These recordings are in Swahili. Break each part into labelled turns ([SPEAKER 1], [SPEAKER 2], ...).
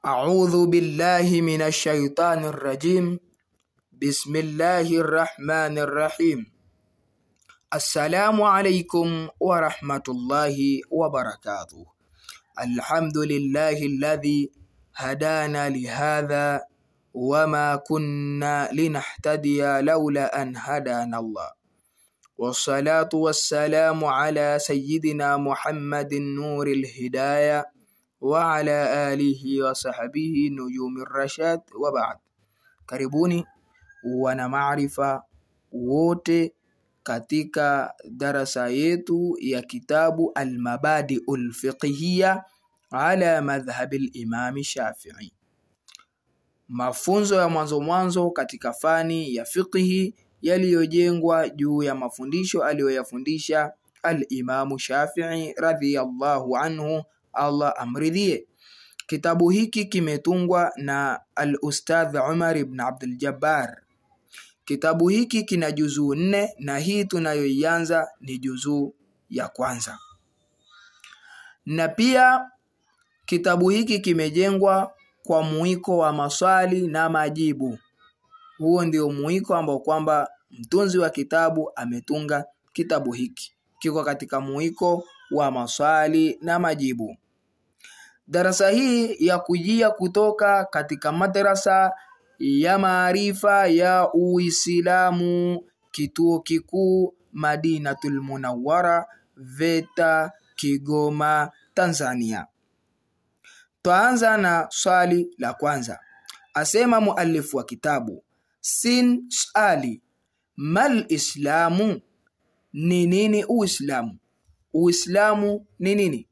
[SPEAKER 1] أعوذ بالله من الشيطان الرجيم. بسم الله الرحمن الرحيم. السلام عليكم ورحمة الله وبركاته. الحمد لله الذي هدانا لهذا وما كنا لنهتدي لولا أن هدانا الله. والصلاة والسلام على سيدنا محمد نور الهداية. wa ala alihi wa sahbihi nujumi rashad wa baad. Karibuni wana maarifa wote katika darasa yetu ya kitabu Almabadiu lfiqhiya ala madhhabi limami Shafii, mafunzo ya mwanzo mwanzo katika fani ya fiqhi yaliyojengwa juu ya mafundisho aliyoyafundisha Alimamu Shafii radhiyallahu anhu Allah amridhie. Kitabu hiki kimetungwa na al-Ustadh Umar ibn Abdul Jabbar. Kitabu hiki kina juzuu nne na hii tunayoianza ni juzuu ya kwanza. Na pia kitabu hiki kimejengwa kwa muiko wa maswali na majibu. Huo ndio muiko ambao kwamba mtunzi wa kitabu ametunga kitabu hiki. Kiko katika muiko wa maswali na majibu. Darasa hii ya kujia kutoka katika madrasa ya maarifa ya Uislamu kituo kikuu Madinatul Munawwara VETA Kigoma Tanzania. Twaanza na swali la kwanza. Asema muallifu wa kitabu sin swali mal islamu ni nini Uislamu? Uislamu ni nini?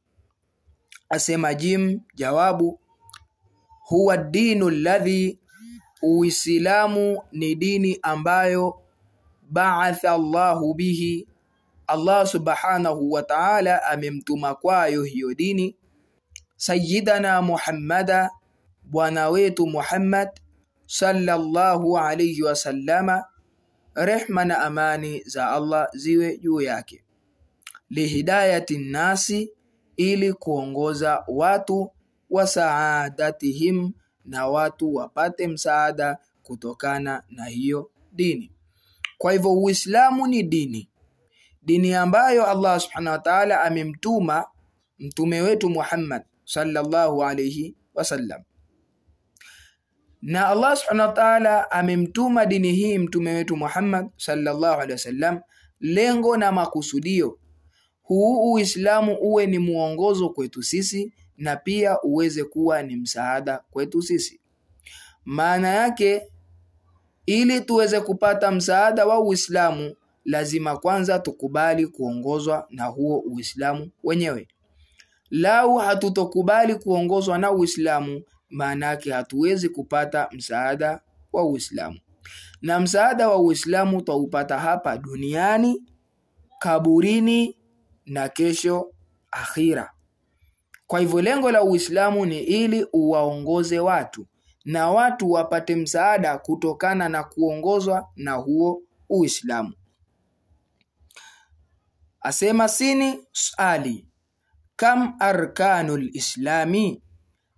[SPEAKER 1] Asema Jim jawabu, huwa dinu ladhi, Uislamu ni dini ambayo baatha Allahu bihi, Allah subhanahu wa ta'ala amemtuma kwayo hiyo dini, sayyidana Muhammada, bwana wetu Muhammad sallallahu alayhi wasallama, rehma na amani za Allah ziwe juu yake, lihidayati nnasi ili kuongoza watu wa saadatihim na watu wapate msaada kutokana na hiyo dini. Kwa hivyo Uislamu ni dini, dini ambayo Allah subhanahu wa ta'ala amemtuma mtume wetu Muhammad sallallahu alayhi wasallam, na Allah subhanahu wa ta'ala amemtuma dini hii mtume wetu Muhammad sallallahu alayhi wasallam, lengo na makusudio huu Uislamu uwe ni mwongozo kwetu sisi na pia uweze kuwa ni msaada kwetu sisi. Maana yake ili tuweze kupata msaada wa Uislamu lazima kwanza tukubali kuongozwa na huo Uislamu wenyewe. Lau hatutokubali kuongozwa na Uislamu, maana yake hatuwezi kupata msaada wa Uislamu, na msaada wa Uislamu twaupata hapa duniani, kaburini na kesho akhira. Kwa hivyo lengo la Uislamu ni ili uwaongoze watu na watu wapate msaada kutokana na kuongozwa na huo Uislamu. Asema sini swali, kam arkanul islami,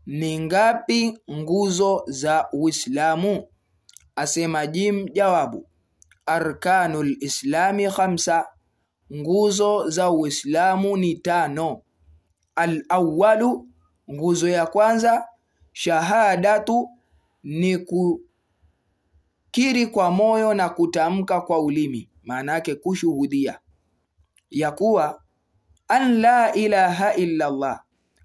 [SPEAKER 1] ni ngapi nguzo za Uislamu? Asema jim jawabu, arkanul islami khamsa nguzo za Uislamu ni tano. Al-awwalu, nguzo ya kwanza, shahadatu ni kukiri kwa moyo na kutamka kwa ulimi, maana yake kushuhudia. Ya kuwa an la ilaha illa Allah,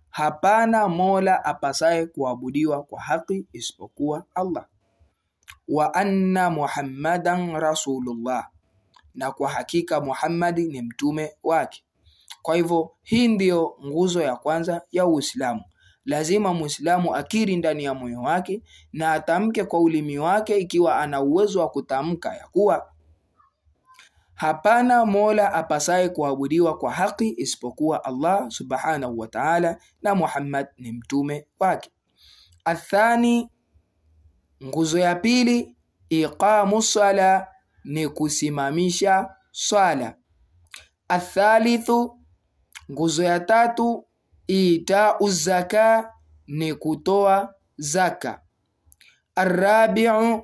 [SPEAKER 1] hapana mola apasaye kuabudiwa kwa haki isipokuwa Allah, wa anna muhammadan rasulullah na kwa hakika Muhammadi ni mtume wake. Kwa hivyo hii ndiyo nguzo ya kwanza ya Uislamu. Lazima Muislamu akiri ndani ya moyo wake na atamke kwa ulimi wake, ikiwa ana uwezo wa kutamka ya kuwa hapana mola apasaye kuabudiwa kwa haki isipokuwa Allah subhanahu wa ta'ala, na Muhammad ni mtume wake. Athani, nguzo ya pili, iqamu sala ni kusimamisha swala. Athalithu, nguzo ya tatu, itau zaka ni kutoa zaka. Arabiu,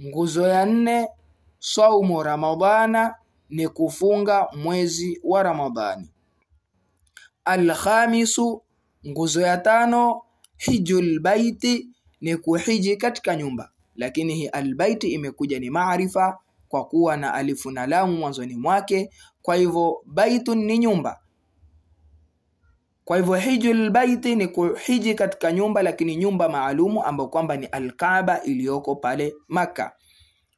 [SPEAKER 1] nguzo ya nne, saumu Ramadhana, ni kufunga mwezi wa Ramadhani. Alkhamisu, nguzo ya tano, hijul baiti, ni kuhiji katika nyumba, lakini hii albaiti imekuja ni maarifa kwa kuwa na alifu na lamu mwanzoni mwake. Kwa hivyo baitun ni nyumba. Kwa hivyo hijul baiti ni kuhiji katika nyumba, lakini nyumba maalumu ambayo kwamba ni Alkaaba iliyoko pale Maka.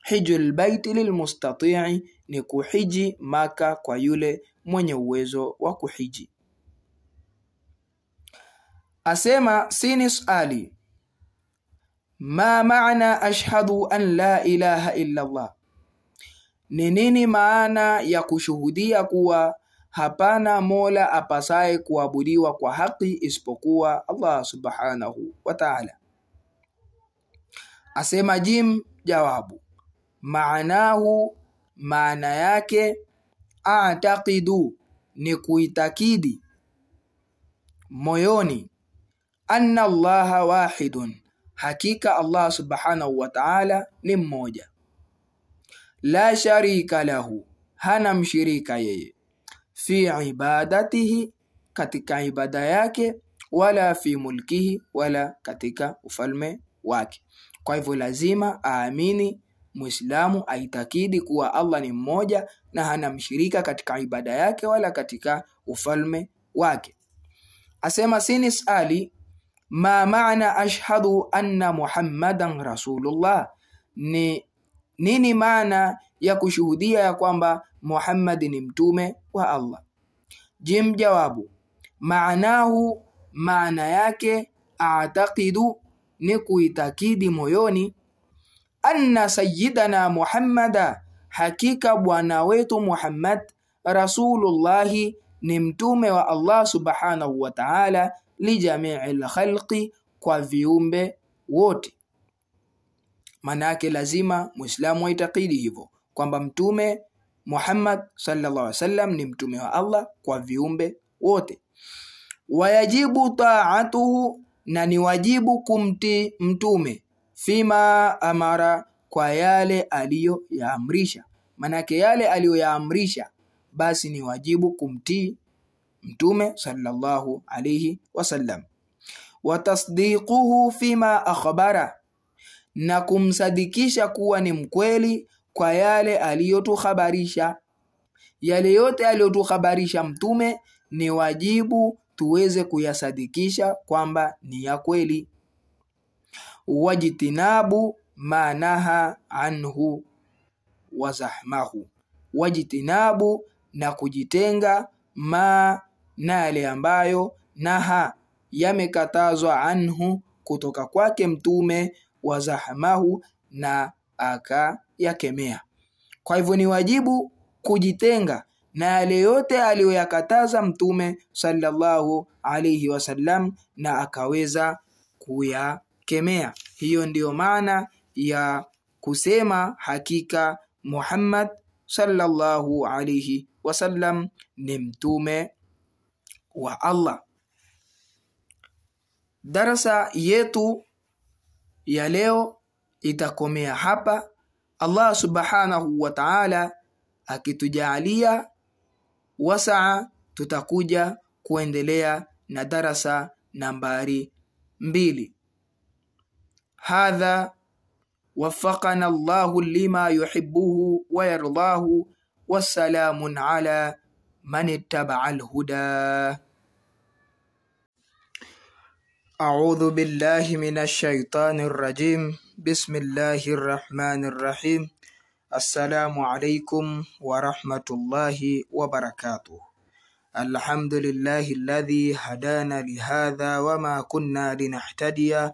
[SPEAKER 1] Hijul baiti lilmustatii ni kuhiji Maka kwa yule mwenye uwezo wa kuhiji. Asema sini suali ma maana ashhadu an la ilaha illa Allah, ni nini maana ya kushuhudia kuwa hapana mola apasaye kuabudiwa kwa haki isipokuwa Allah subhanahu wa ta'ala. Asema jim, jawabu maanahu, maana yake ataqidu, ni kuitakidi moyoni, anna Allaha wahidun, hakika Allah subhanahu wa ta'ala ni mmoja, la sharika lahu, hana mshirika yeye, fi ibadatihi, katika ibada yake, wala fi mulkihi, wala katika ufalme wake. Kwa hivyo lazima aamini Muislamu aitakidi kuwa Allah ni mmoja na hana mshirika katika ibada yake wala katika ufalme wake. Asema sinis ali ma maana ashhadu anna Muhammadan rasulullah, ni nini maana ya kushuhudia ya kwamba Muhammad ni mtume wa Allah? Jim, jawabu maanahu, maana yake ataqidu ni kuitakidi moyoni anna sayyidana Muhammada, hakika bwana wetu Muhammad rasulullahi ni mtume wa Allah subhanahu wa ta'ala, lijamiil khalqi, kwa viumbe wote. Maana yake lazima muislamu aitakidi hivyo kwamba mtume Muhammad sallallahu alaihi ni mtume wa Allah kwa viumbe wote. Wayajibu taatuhu, na ni wajibu kumtii mtume fima amara, kwa yale aliyoyaamrisha. Manake yale aliyoyaamrisha basi ni wajibu kumtii mtume sallallahu alaihi wasallam. Watasdiquhu fima akhbara, na kumsadikisha kuwa ni mkweli kwa yale aliyotuhabarisha. Yale yote aliyotuhabarisha mtume ni wajibu tuweze kuyasadikisha kwamba ni ya kweli wajtinabu ma naha anhu wazahmahu, wajtinabu na kujitenga, ma na yale ambayo naha yamekatazwa, anhu kutoka kwake mtume, wa zahmahu na akayakemea. Kwa hivyo ni wajibu kujitenga na yale yote aliyoyakataza mtume sallallahu alayhi wasallam na akaweza kuyakemea. Hiyo ndiyo maana ya kusema hakika Muhammad sallallahu alayhi wasallam ni mtume wa Allah. Darasa yetu ya leo itakomea hapa. Allah subhanahu wa ta'ala akitujalia wasaa, tutakuja kuendelea na darasa nambari mbili. hadha وفقنا الله لما يحبه ويرضاه والسلام على من اتبع الهدى أعوذ بالله من الشيطان الرجيم. بسم الله الرحمن الرحيم. السلام عليكم ورحمة الله وبركاته. الحمد لله الذي هدانا لهذا وما كنا لنهتدي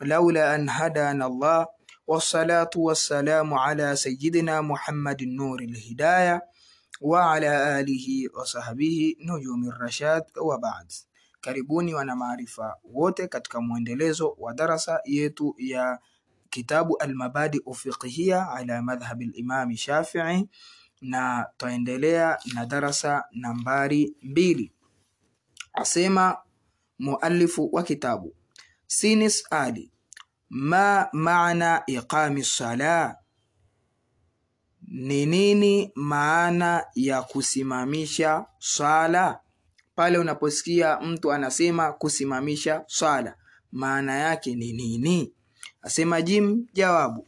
[SPEAKER 1] لولا أن هدانا الله. والصلاة والسلام على سيدنا محمد النور الهداية وعلى آله وصحبه نجوم الرشاد وبعد. Karibuni wana maarifa wote katika mwendelezo wa darasa yetu ya kitabu almabadi ufiqhia ala madhhabi limami Shafii, na twaendelea na darasa nambari mbili. Asema muallifu wa kitabu sinis ali ma maana iqami sala ni nini maana ya kusimamisha swala pale unaposikia mtu anasema kusimamisha swala maana yake ni nini? Asema jim jawabu.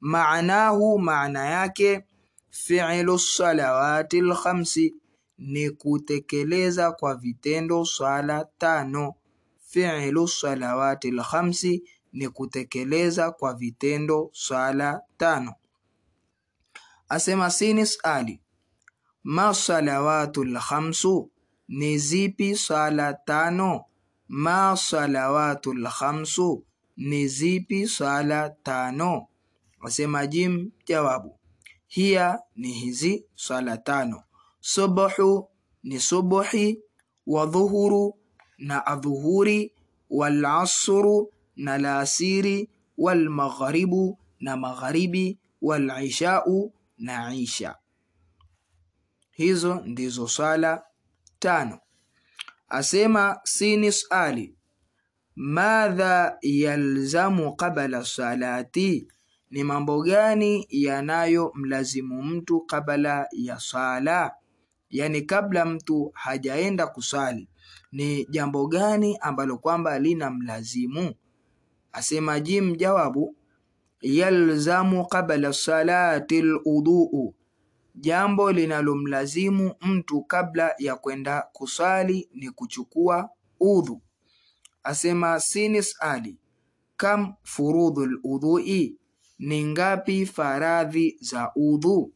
[SPEAKER 1] Maanahu maana yake fi'lu salawati lkhamsi ni kutekeleza kwa vitendo swala tano. Fi'lu salawati lkhamsi ni kutekeleza kwa vitendo swala tano. Asema sinis ali ma salawatu lkhamsu ni zipi swala tano? Ma salawatu lkhamsu ni zipi swala tano? Asema jim jawabu. Hiya ni hizi swala tano. Subuhu ni subuhi wa dhuhuru na adhuhuri walasru na lasiri walmaghribu na magharibi walishau na isha. Hizo ndizo swala tano. Asema sini swali madha yalzamu qabla salati? Ni mambo gani yanayomlazimu mtu kabla ya sala? Yani kabla mtu hajaenda kusali ni jambo gani ambalo kwamba lina mlazimu? Asema jim jawabu yalzamu qabla salati luduu jambo linalomlazimu mtu kabla ya kwenda kuswali ni kuchukua udhu. Asema sinis ali kam furudhu ludhui ni ngapi faradhi za udhu?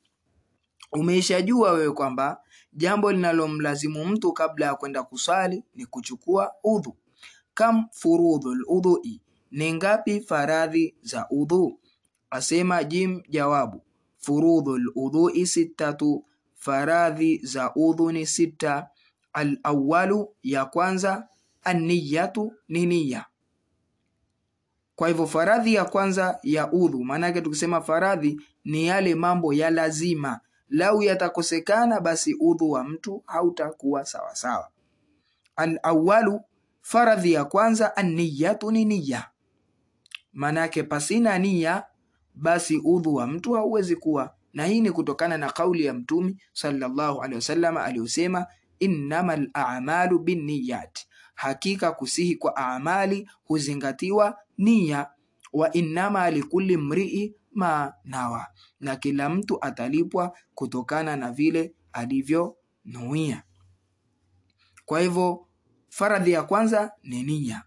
[SPEAKER 1] Umeishajua wewe kwamba jambo linalomlazimu mtu kabla ya kwenda kuswali ni kuchukua udhu. Kam furudhu ludhui ni ngapi faradhi za udhu? Asema jim jawabu furudhu udhui sittatu faradhi za udhu ni sita alawalu ya kwanza anniyatu ni niya kwa hivyo faradhi ya kwanza ya udhu maanake tukisema faradhi ni yale mambo ya lazima. Lau yatakosekana basi udhu wa mtu hautakuwa sawasawa alawalu faradhi ya kwanza anniyatu ni niya maanake pasina nia basi udhu wa mtu hauwezi kuwa. Na hii ni kutokana na kauli ya mtumi sallallahu alaihi wasallam aliyosema innama lamalu binniyat. Hakika kusihi kwa amali huzingatiwa nia wa innama likulli mrii ma nawa. Na kila mtu atalipwa kutokana na vile alivyonuia kwa hivyo faradhi ya kwanza ni nia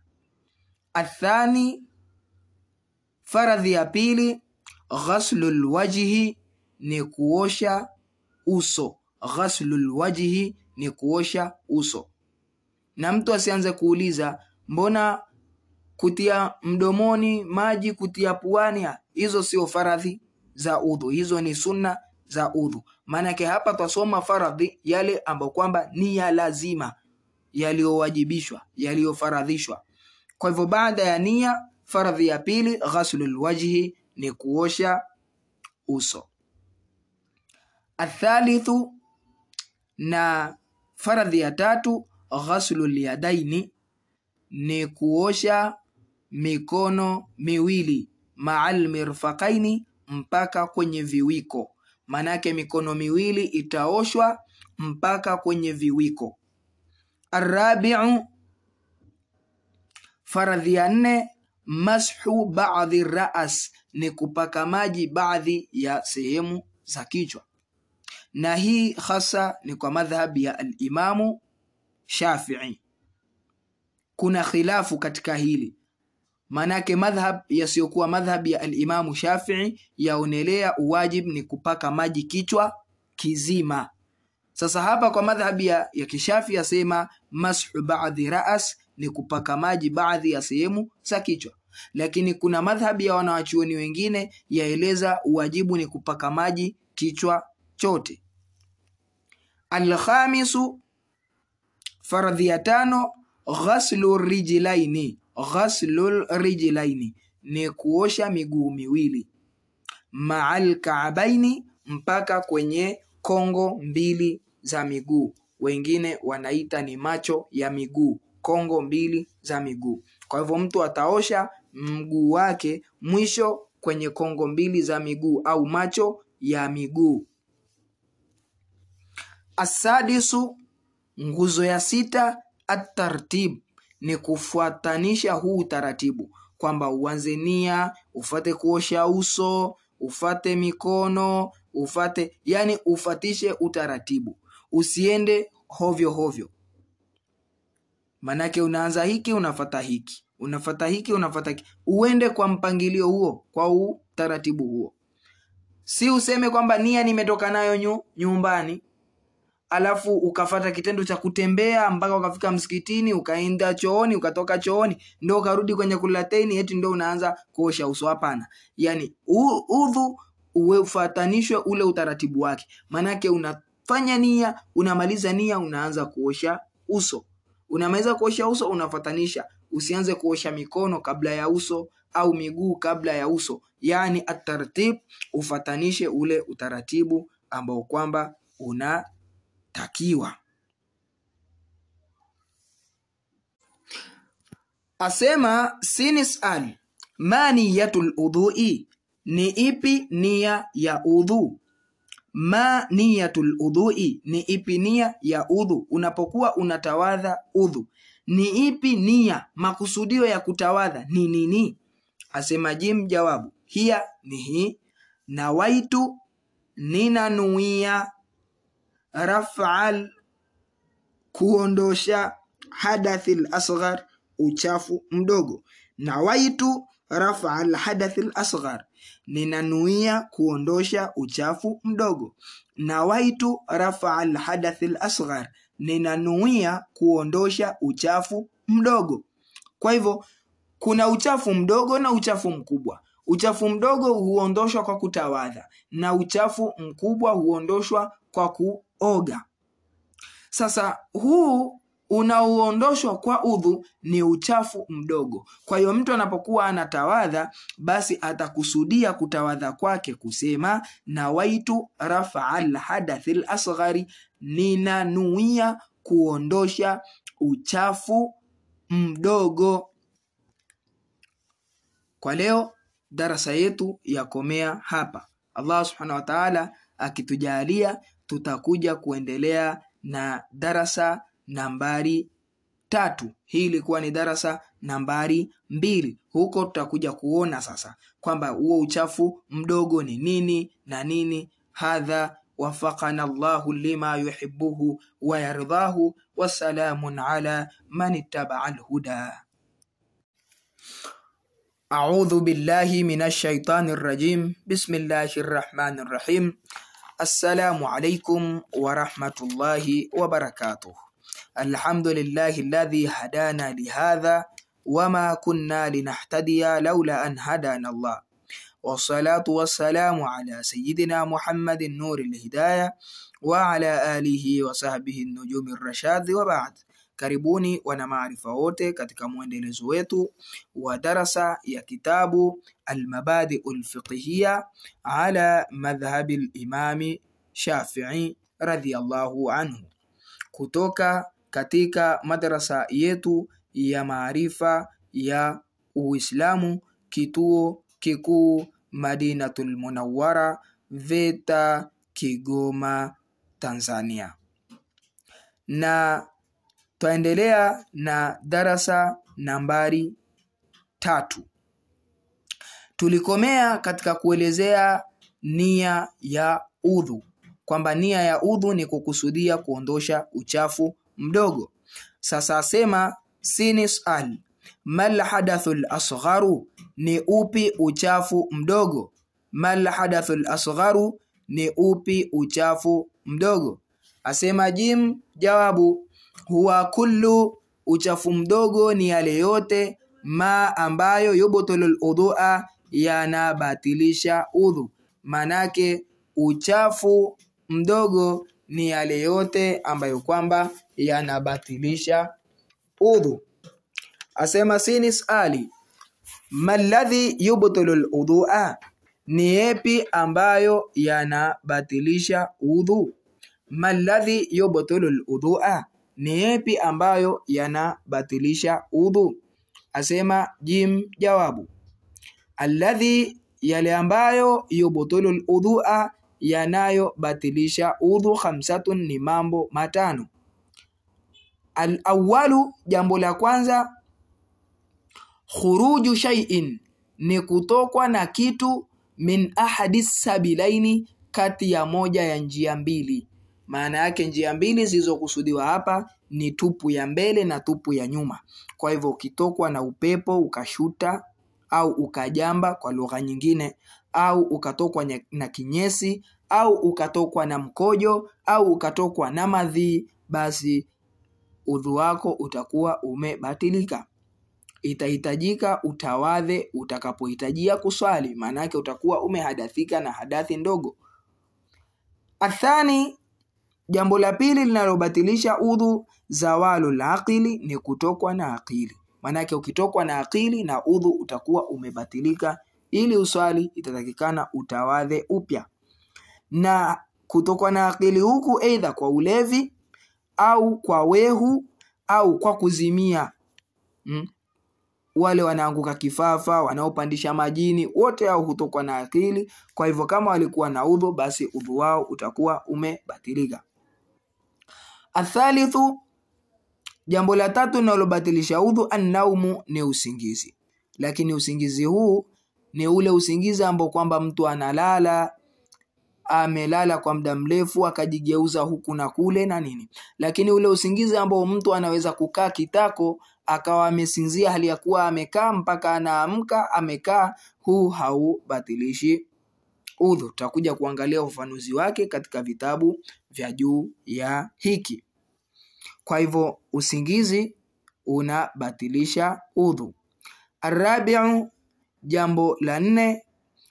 [SPEAKER 1] athani faradhi ya pili ghaslu wajhi ni kuosha uso. Ghaslul wajhi ni kuosha uso. Na mtu asianze kuuliza mbona kutia mdomoni maji kutia puani? Hizo sio faradhi za udhu. Hizo ni sunna za udhu. Maanake hapa twasoma faradhi yale ambayo kwamba ni ya lazima yaliyowajibishwa yaliyofaradhishwa. Kwa hivyo baada ya nia faradhi ya pili ghaslu lwajhi ni kuosha uso. Athalithu na faradhi ya tatu ghaslu lyadaini ni kuosha mikono miwili maal mirfaqaini mpaka kwenye viwiko. Manake mikono miwili itaoshwa mpaka kwenye viwiko. Arabiu faradhi ya nne mashu baadhi raas ni kupaka maji baadhi ya sehemu za kichwa. Na hii hasa ni kwa madhhabi ya alimamu shafii. Kuna khilafu katika hili. Maanake madhhab yasiyokuwa madhhab ya alimamu shafii yaonelea uwajib ni kupaka maji kichwa kizima. Sasa hapa kwa madhhabi ya, ya kishafi yasema mashu baadhi ras ni kupaka maji baadhi ya sehemu za kichwa. Lakini kuna madhhabi ya wanawachuoni wengine yaeleza uwajibu ni kupaka maji kichwa chote. Alkhamisu faradhi ya tano ghaslu rijlaini ni kuosha miguu miwili. Maal kaabaini mpaka kwenye kongo mbili za miguu. Wengine wanaita ni macho ya miguu kongo mbili za miguu kwa hivyo mtu ataosha mguu wake mwisho kwenye kongo mbili za miguu au macho ya miguu. Asadisu, nguzo ya sita, atartib ni kufuatanisha huu utaratibu kwamba uanze nia, ufate kuosha uso, ufate mikono, ufate yani ufatishe utaratibu, usiende hovyo hovyo. Manake unaanza hiki unafata hiki. Unafata hiki unafata hiki, uende kwa mpangilio huo, kwa utaratibu huo, si useme kwamba nia nimetoka nayo nyu, nyumbani alafu ukafata kitendo cha kutembea mpaka ukafika msikitini, ukaenda chooni, ukatoka chooni, ndo ukarudi kwenye kulateni, eti ndo unaanza kuosha uso. Hapana, yani udhu ufatanishwe ule utaratibu wake, maanake unafanya nia, unamaliza nia, unaanza kuosha uso, unamaliza kuosha uso, unafatanisha. Usianze kuosha mikono kabla ya uso au miguu kabla ya uso, yani atartib, ufatanishe ule utaratibu ambao kwamba unatakiwa. asema sinisal ma udhui, ni ipi nia ya udhu? Ma niyatul udhui, ni ipi nia ya udhu? Unapokuwa unatawadha udhu, ni ipi nia, makusudio ya kutawadha ni nini? Asema jim, jawabu hiya ni hii, nawaitu, ninanuia raf'al kuondosha hadathil asghar uchafu mdogo nawaitu raf'al alhadath lasghar, ninanuia kuondosha uchafu mdogo. Nawaitu rafa alhadath lasghar, ninanuia kuondosha uchafu mdogo. Kwa hivyo kuna uchafu mdogo na uchafu mkubwa. Uchafu mdogo huondoshwa kwa kutawadha na uchafu mkubwa huondoshwa kwa kuoga. Sasa huu unaoondoshwa kwa udhu ni uchafu mdogo. Kwa hiyo mtu anapokuwa anatawadha, basi atakusudia kutawadha kwake kusema nawaitu rafaa lhadathi lasghari, ninanuia kuondosha uchafu mdogo. Kwa leo darasa yetu yakomea hapa. Allah subhanahu wa ta'ala akitujalia tutakuja kuendelea na darasa nambari tatu. Hii ilikuwa ni darasa nambari mbili. Huko tutakuja kuona sasa kwamba huo uchafu mdogo ni nini na nini. Hadha wafaqana llahu lima yuhibuhu wayardhahu wasalamun ala man ittabaa alhuda. Audhu billahi min shaitani rajim. Bismillahi rahmani rahim Assalamu alaikum warahmatullahi wabarakatuh. الحمد لله الذي هدانا لهذا وما كنا لنهتدي لولا أن هدانا الله والصلاة والسلام على سيدنا محمد النور الهداية وعلى آله وصحبه النجوم الرشاد وبعد كاربوني وأنا معرفة وتي كتك ودرس يا كتاب المبادئ الفقهية على مذهب الإمام شافعي رضي الله عنه kutoka katika madarasa yetu ya maarifa ya Uislamu, kituo kikuu Madinatul Munawwara, VETA, Kigoma, Tanzania na Twaendelea na darasa nambari tatu. Tulikomea katika kuelezea nia ya udhu, kwamba nia ya udhu ni kukusudia kuondosha uchafu mdogo. Sasa asema sinisal mal hadathul asgharu, ni upi uchafu mdogo? Mal hadathul asgharu, ni upi uchafu mdogo? Asema jim, jawabu huwa kullu, uchafu mdogo ni yale yote ma ambayo yubtilul udhua, yanabatilisha udhu. Manake uchafu mdogo ni yale yote ambayo kwamba yanabatilisha udhu. Asema sini sali maladhi yubtilul udhua, ni yepi ambayo yanabatilisha udhu? Maladhi yubtilul udhua ni yepi ambayo yanabatilisha udhu? Asema jim, jawabu alladhi yale ambayo yubtulu udhua yanayobatilisha udhu khamsatun ni mambo matano. Alawalu jambo la kwanza khuruju shay'in ni kutokwa na kitu min ahadi sabilaini kati ya moja ya njia mbili. Maana yake njia mbili zilizokusudiwa hapa ni tupu ya mbele na tupu ya nyuma. Kwa hivyo ukitokwa na upepo ukashuta au ukajamba kwa lugha nyingine au ukatokwa na kinyesi au ukatokwa na mkojo au ukatokwa na madhii basi udhu wako utakuwa umebatilika. Itahitajika utawadhe utakapohitajia kuswali maanake utakuwa umehadathika na hadathi ndogo. Athani jambo la pili linalobatilisha udhu zawalu la aqili ni kutokwa na akili. Maanake ukitokwa na akili na udhu utakuwa umebatilika ili uswali itatakikana utawadhe upya. Na kutokwa na akili huku eidha kwa ulevi au kwa wehu au kwa kuzimia. Mm? wale wanaanguka kifafa wanaopandisha majini wote hao hutokwa na akili. Kwa hivyo kama walikuwa na udhu basi udhu wao utakuwa umebatilika. Athalithu jambo la tatu linalobatilisha udhu annaumu ni usingizi. Lakini usingizi huu ni ule usingizi ambao kwamba mtu analala amelala kwa muda mrefu akajigeuza huku na kule na nini. Lakini ule usingizi ambao mtu anaweza kukaa kitako akawa amesinzia hali ya kuwa amekaa mpaka anaamka amekaa huu haubatilishi udhu. Tutakuja kuangalia ufafanuzi wake katika vitabu vya juu ya hiki. Kwa hivyo usingizi unabatilisha udhu. Arabiu jambo la nne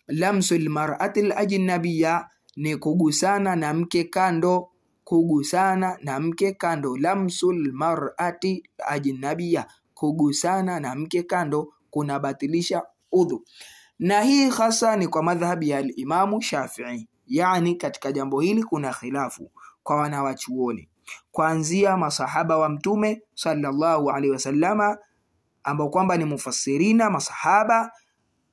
[SPEAKER 1] lamsu lmarati lajnabiya ni kugusana na mke kando kugusana na mke kando. Lamsul mar'ati ajnabiya kugusana na mke kando kunabatilisha udhu. Na hii hasa ni kwa madhhabi ya alimamu Shafii. Yani katika jambo hili kuna khilafu kwa wanawachuoni. Kuanzia masahaba wa mtume sallallahu alaihi wasallama ambao kwamba ni mufassirina masahaba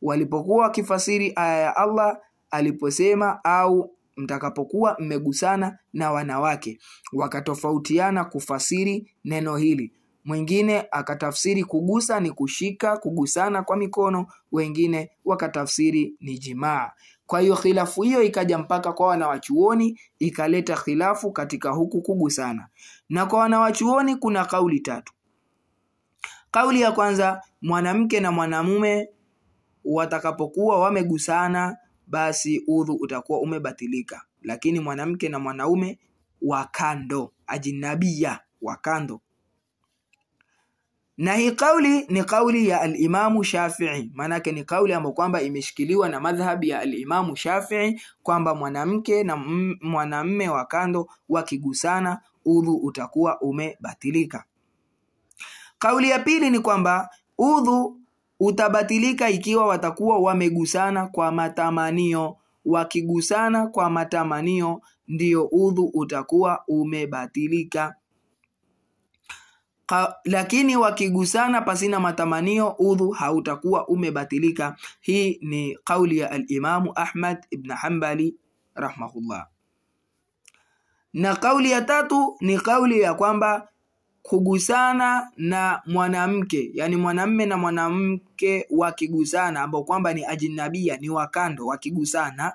[SPEAKER 1] walipokuwa wakifasiri aya ya Allah aliposema au mtakapokuwa mmegusana na wanawake wakatofautiana kufasiri neno hili. Mwingine akatafsiri kugusa ni kushika kugusana kwa mikono wengine wakatafsiri ni jimaa. Kwa hiyo khilafu hiyo ikaja mpaka kwa wanawachuoni ikaleta khilafu katika huku kugusana. Na kwa wanawachuoni kuna kauli tatu. Kauli ya kwanza mwanamke na mwanamume watakapokuwa wamegusana basi udhu utakuwa umebatilika. Lakini mwanamke na mwanaume wa kando ajinabia wa kando. Na hii kauli ni kauli ya alimamu Shafii. Maanake ni kauli ambayo kwamba imeshikiliwa na madhhabi ya alimamu Shafii kwamba mwanamke na mwanamme wa kando wakigusana udhu utakuwa umebatilika. Kauli ya pili ni kwamba udhu utabatilika ikiwa watakuwa wamegusana kwa matamanio. Wakigusana kwa matamanio ndiyo udhu utakuwa umebatilika. Ka, lakini wakigusana pasina matamanio udhu hautakuwa umebatilika. Hii ni kauli ya alimamu Ahmad ibn Hanbali rahmahullah na kauli ya tatu ni kauli ya kwamba kugusana na mwanamke yani mwanamme na mwanamke wakigusana ambao kwamba ni ajinabia ni wakando wakigusana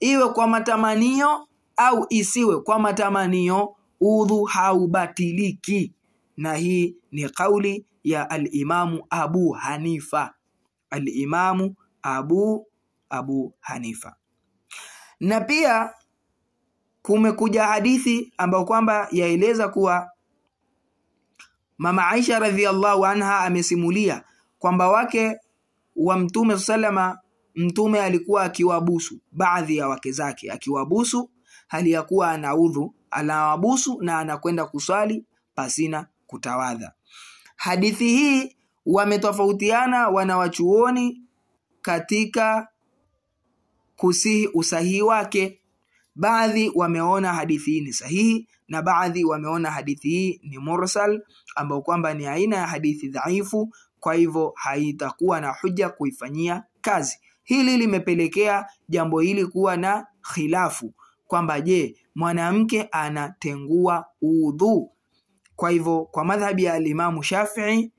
[SPEAKER 1] iwe kwa matamanio au isiwe kwa matamanio udhu haubatiliki. Na hii ni kauli ya alimamu Abu Hanifa. Alimamu Abu Abu Hanifa. Na pia kumekuja hadithi ambayo kwamba yaeleza kuwa Mama Aisha radhiallahu anha amesimulia kwamba wake wa Mtume salama Mtume alikuwa akiwabusu baadhi ya wake zake akiwabusu hali ya kuwa anaudhu anawabusu na anakwenda kuswali pasina kutawadha. Hadithi hii wametofautiana wanawachuoni katika kusihi usahihi wake. Baadhi wameona hadithi hii ni sahihi na baadhi wameona hadithi hii ni mursal ambao kwamba ni aina ya hadithi dhaifu kwa hivyo haitakuwa na huja kuifanyia kazi. Hili limepelekea jambo hili kuwa na khilafu kwamba je, mwanamke anatengua udhu? Kwa hivyo kwa madhhabi ya Alimamu Shafii,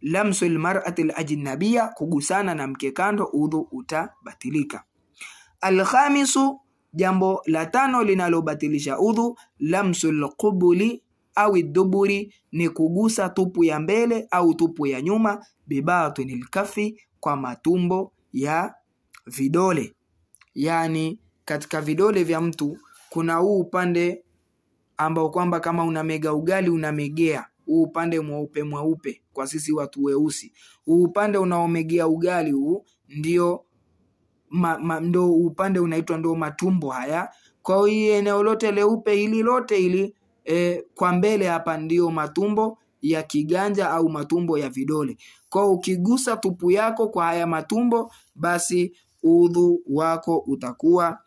[SPEAKER 1] lamsu lmarati lajnabia, kugusana na mke kando, udhu utabatilika. Alkhamisu, jambo la tano linalobatilisha udhu, lamsu lqubuli au duburi, ni kugusa tupu ya mbele au tupu ya nyuma, bibatinil kafi, kwa matumbo ya vidole. Yani katika vidole vya mtu kuna huu upande ambao kwamba kama unamega ugali unamegea huu upande mweupe mweupe, kwa sisi watu weusi, huu upande unaomegea ugali huu ndio ma, ma, ndo upande unaitwa ndo matumbo haya. Kwa hiyo eneo lote leupe hili lote hili e, kwa mbele hapa ndio matumbo ya kiganja au matumbo ya vidole. Kwa ukigusa tupu yako kwa haya matumbo, basi udhu wako utakuwa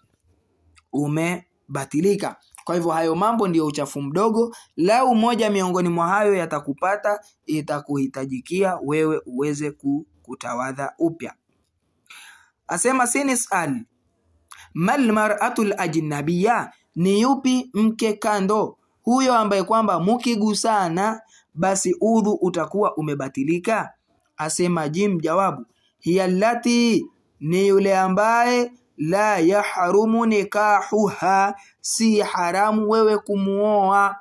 [SPEAKER 1] umebatilika. Kwa hivyo hayo mambo ndiyo uchafu mdogo. Lau moja miongoni mwa hayo yatakupata, itakuhitajikia wewe uweze kutawadha upya. Asema sinisal mal mar'atu ajnabiya, ni yupi mke kando huyo ambaye kwamba mukigusana basi udhu utakuwa umebatilika. Asema jim, jawabu hiya lati, ni yule ambaye la yahrumu nikahuha, si haramu wewe kumuoa.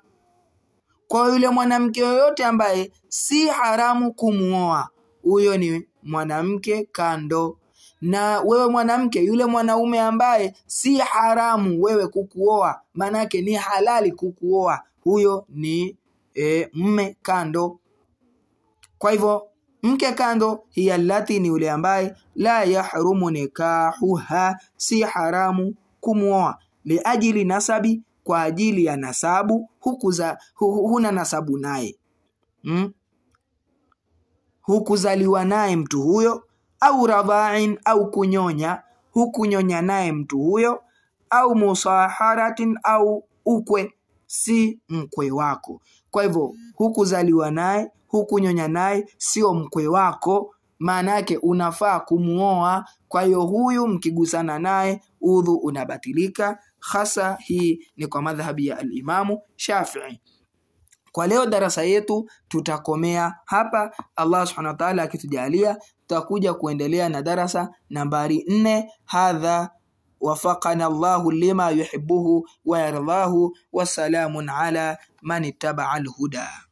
[SPEAKER 1] Kwa yule mwanamke yoyote ambaye si haramu kumuoa, huyo ni mwanamke kando. Na wewe mwanamke, yule mwanaume ambaye si haramu wewe kukuoa, maanake ni halali kukuoa, huyo ni e, mme kando. Kwa hivyo mke kando, hiya lati, ni yule ambaye la yahrumu nikahuha, si haramu kumwoa liajili nasabi, kwa ajili ya nasabu, hukuza, hu, huna nasabu naye hmm? hukuzaliwa naye mtu huyo, au radhain, au kunyonya, hukunyonya naye mtu huyo, au musaharatin, au ukwe, si mkwe wako. Kwa hivyo hukuzaliwa naye, hukunyonya naye, sio mkwe wako, maana yake unafaa kumuoa. Kwa hiyo huyu mkigusana naye udhu unabatilika. Hasa hii ni kwa madhhabi ya alimamu Shafii. Kwa leo darasa yetu tutakomea hapa. Allah subhanahu wa ta'ala akitujalia, tutakuja kuendelea na darasa nambari nne. Hadha wafaqana llahu lima yuhibuhu wa wasalamun ala man ittaba alhuda.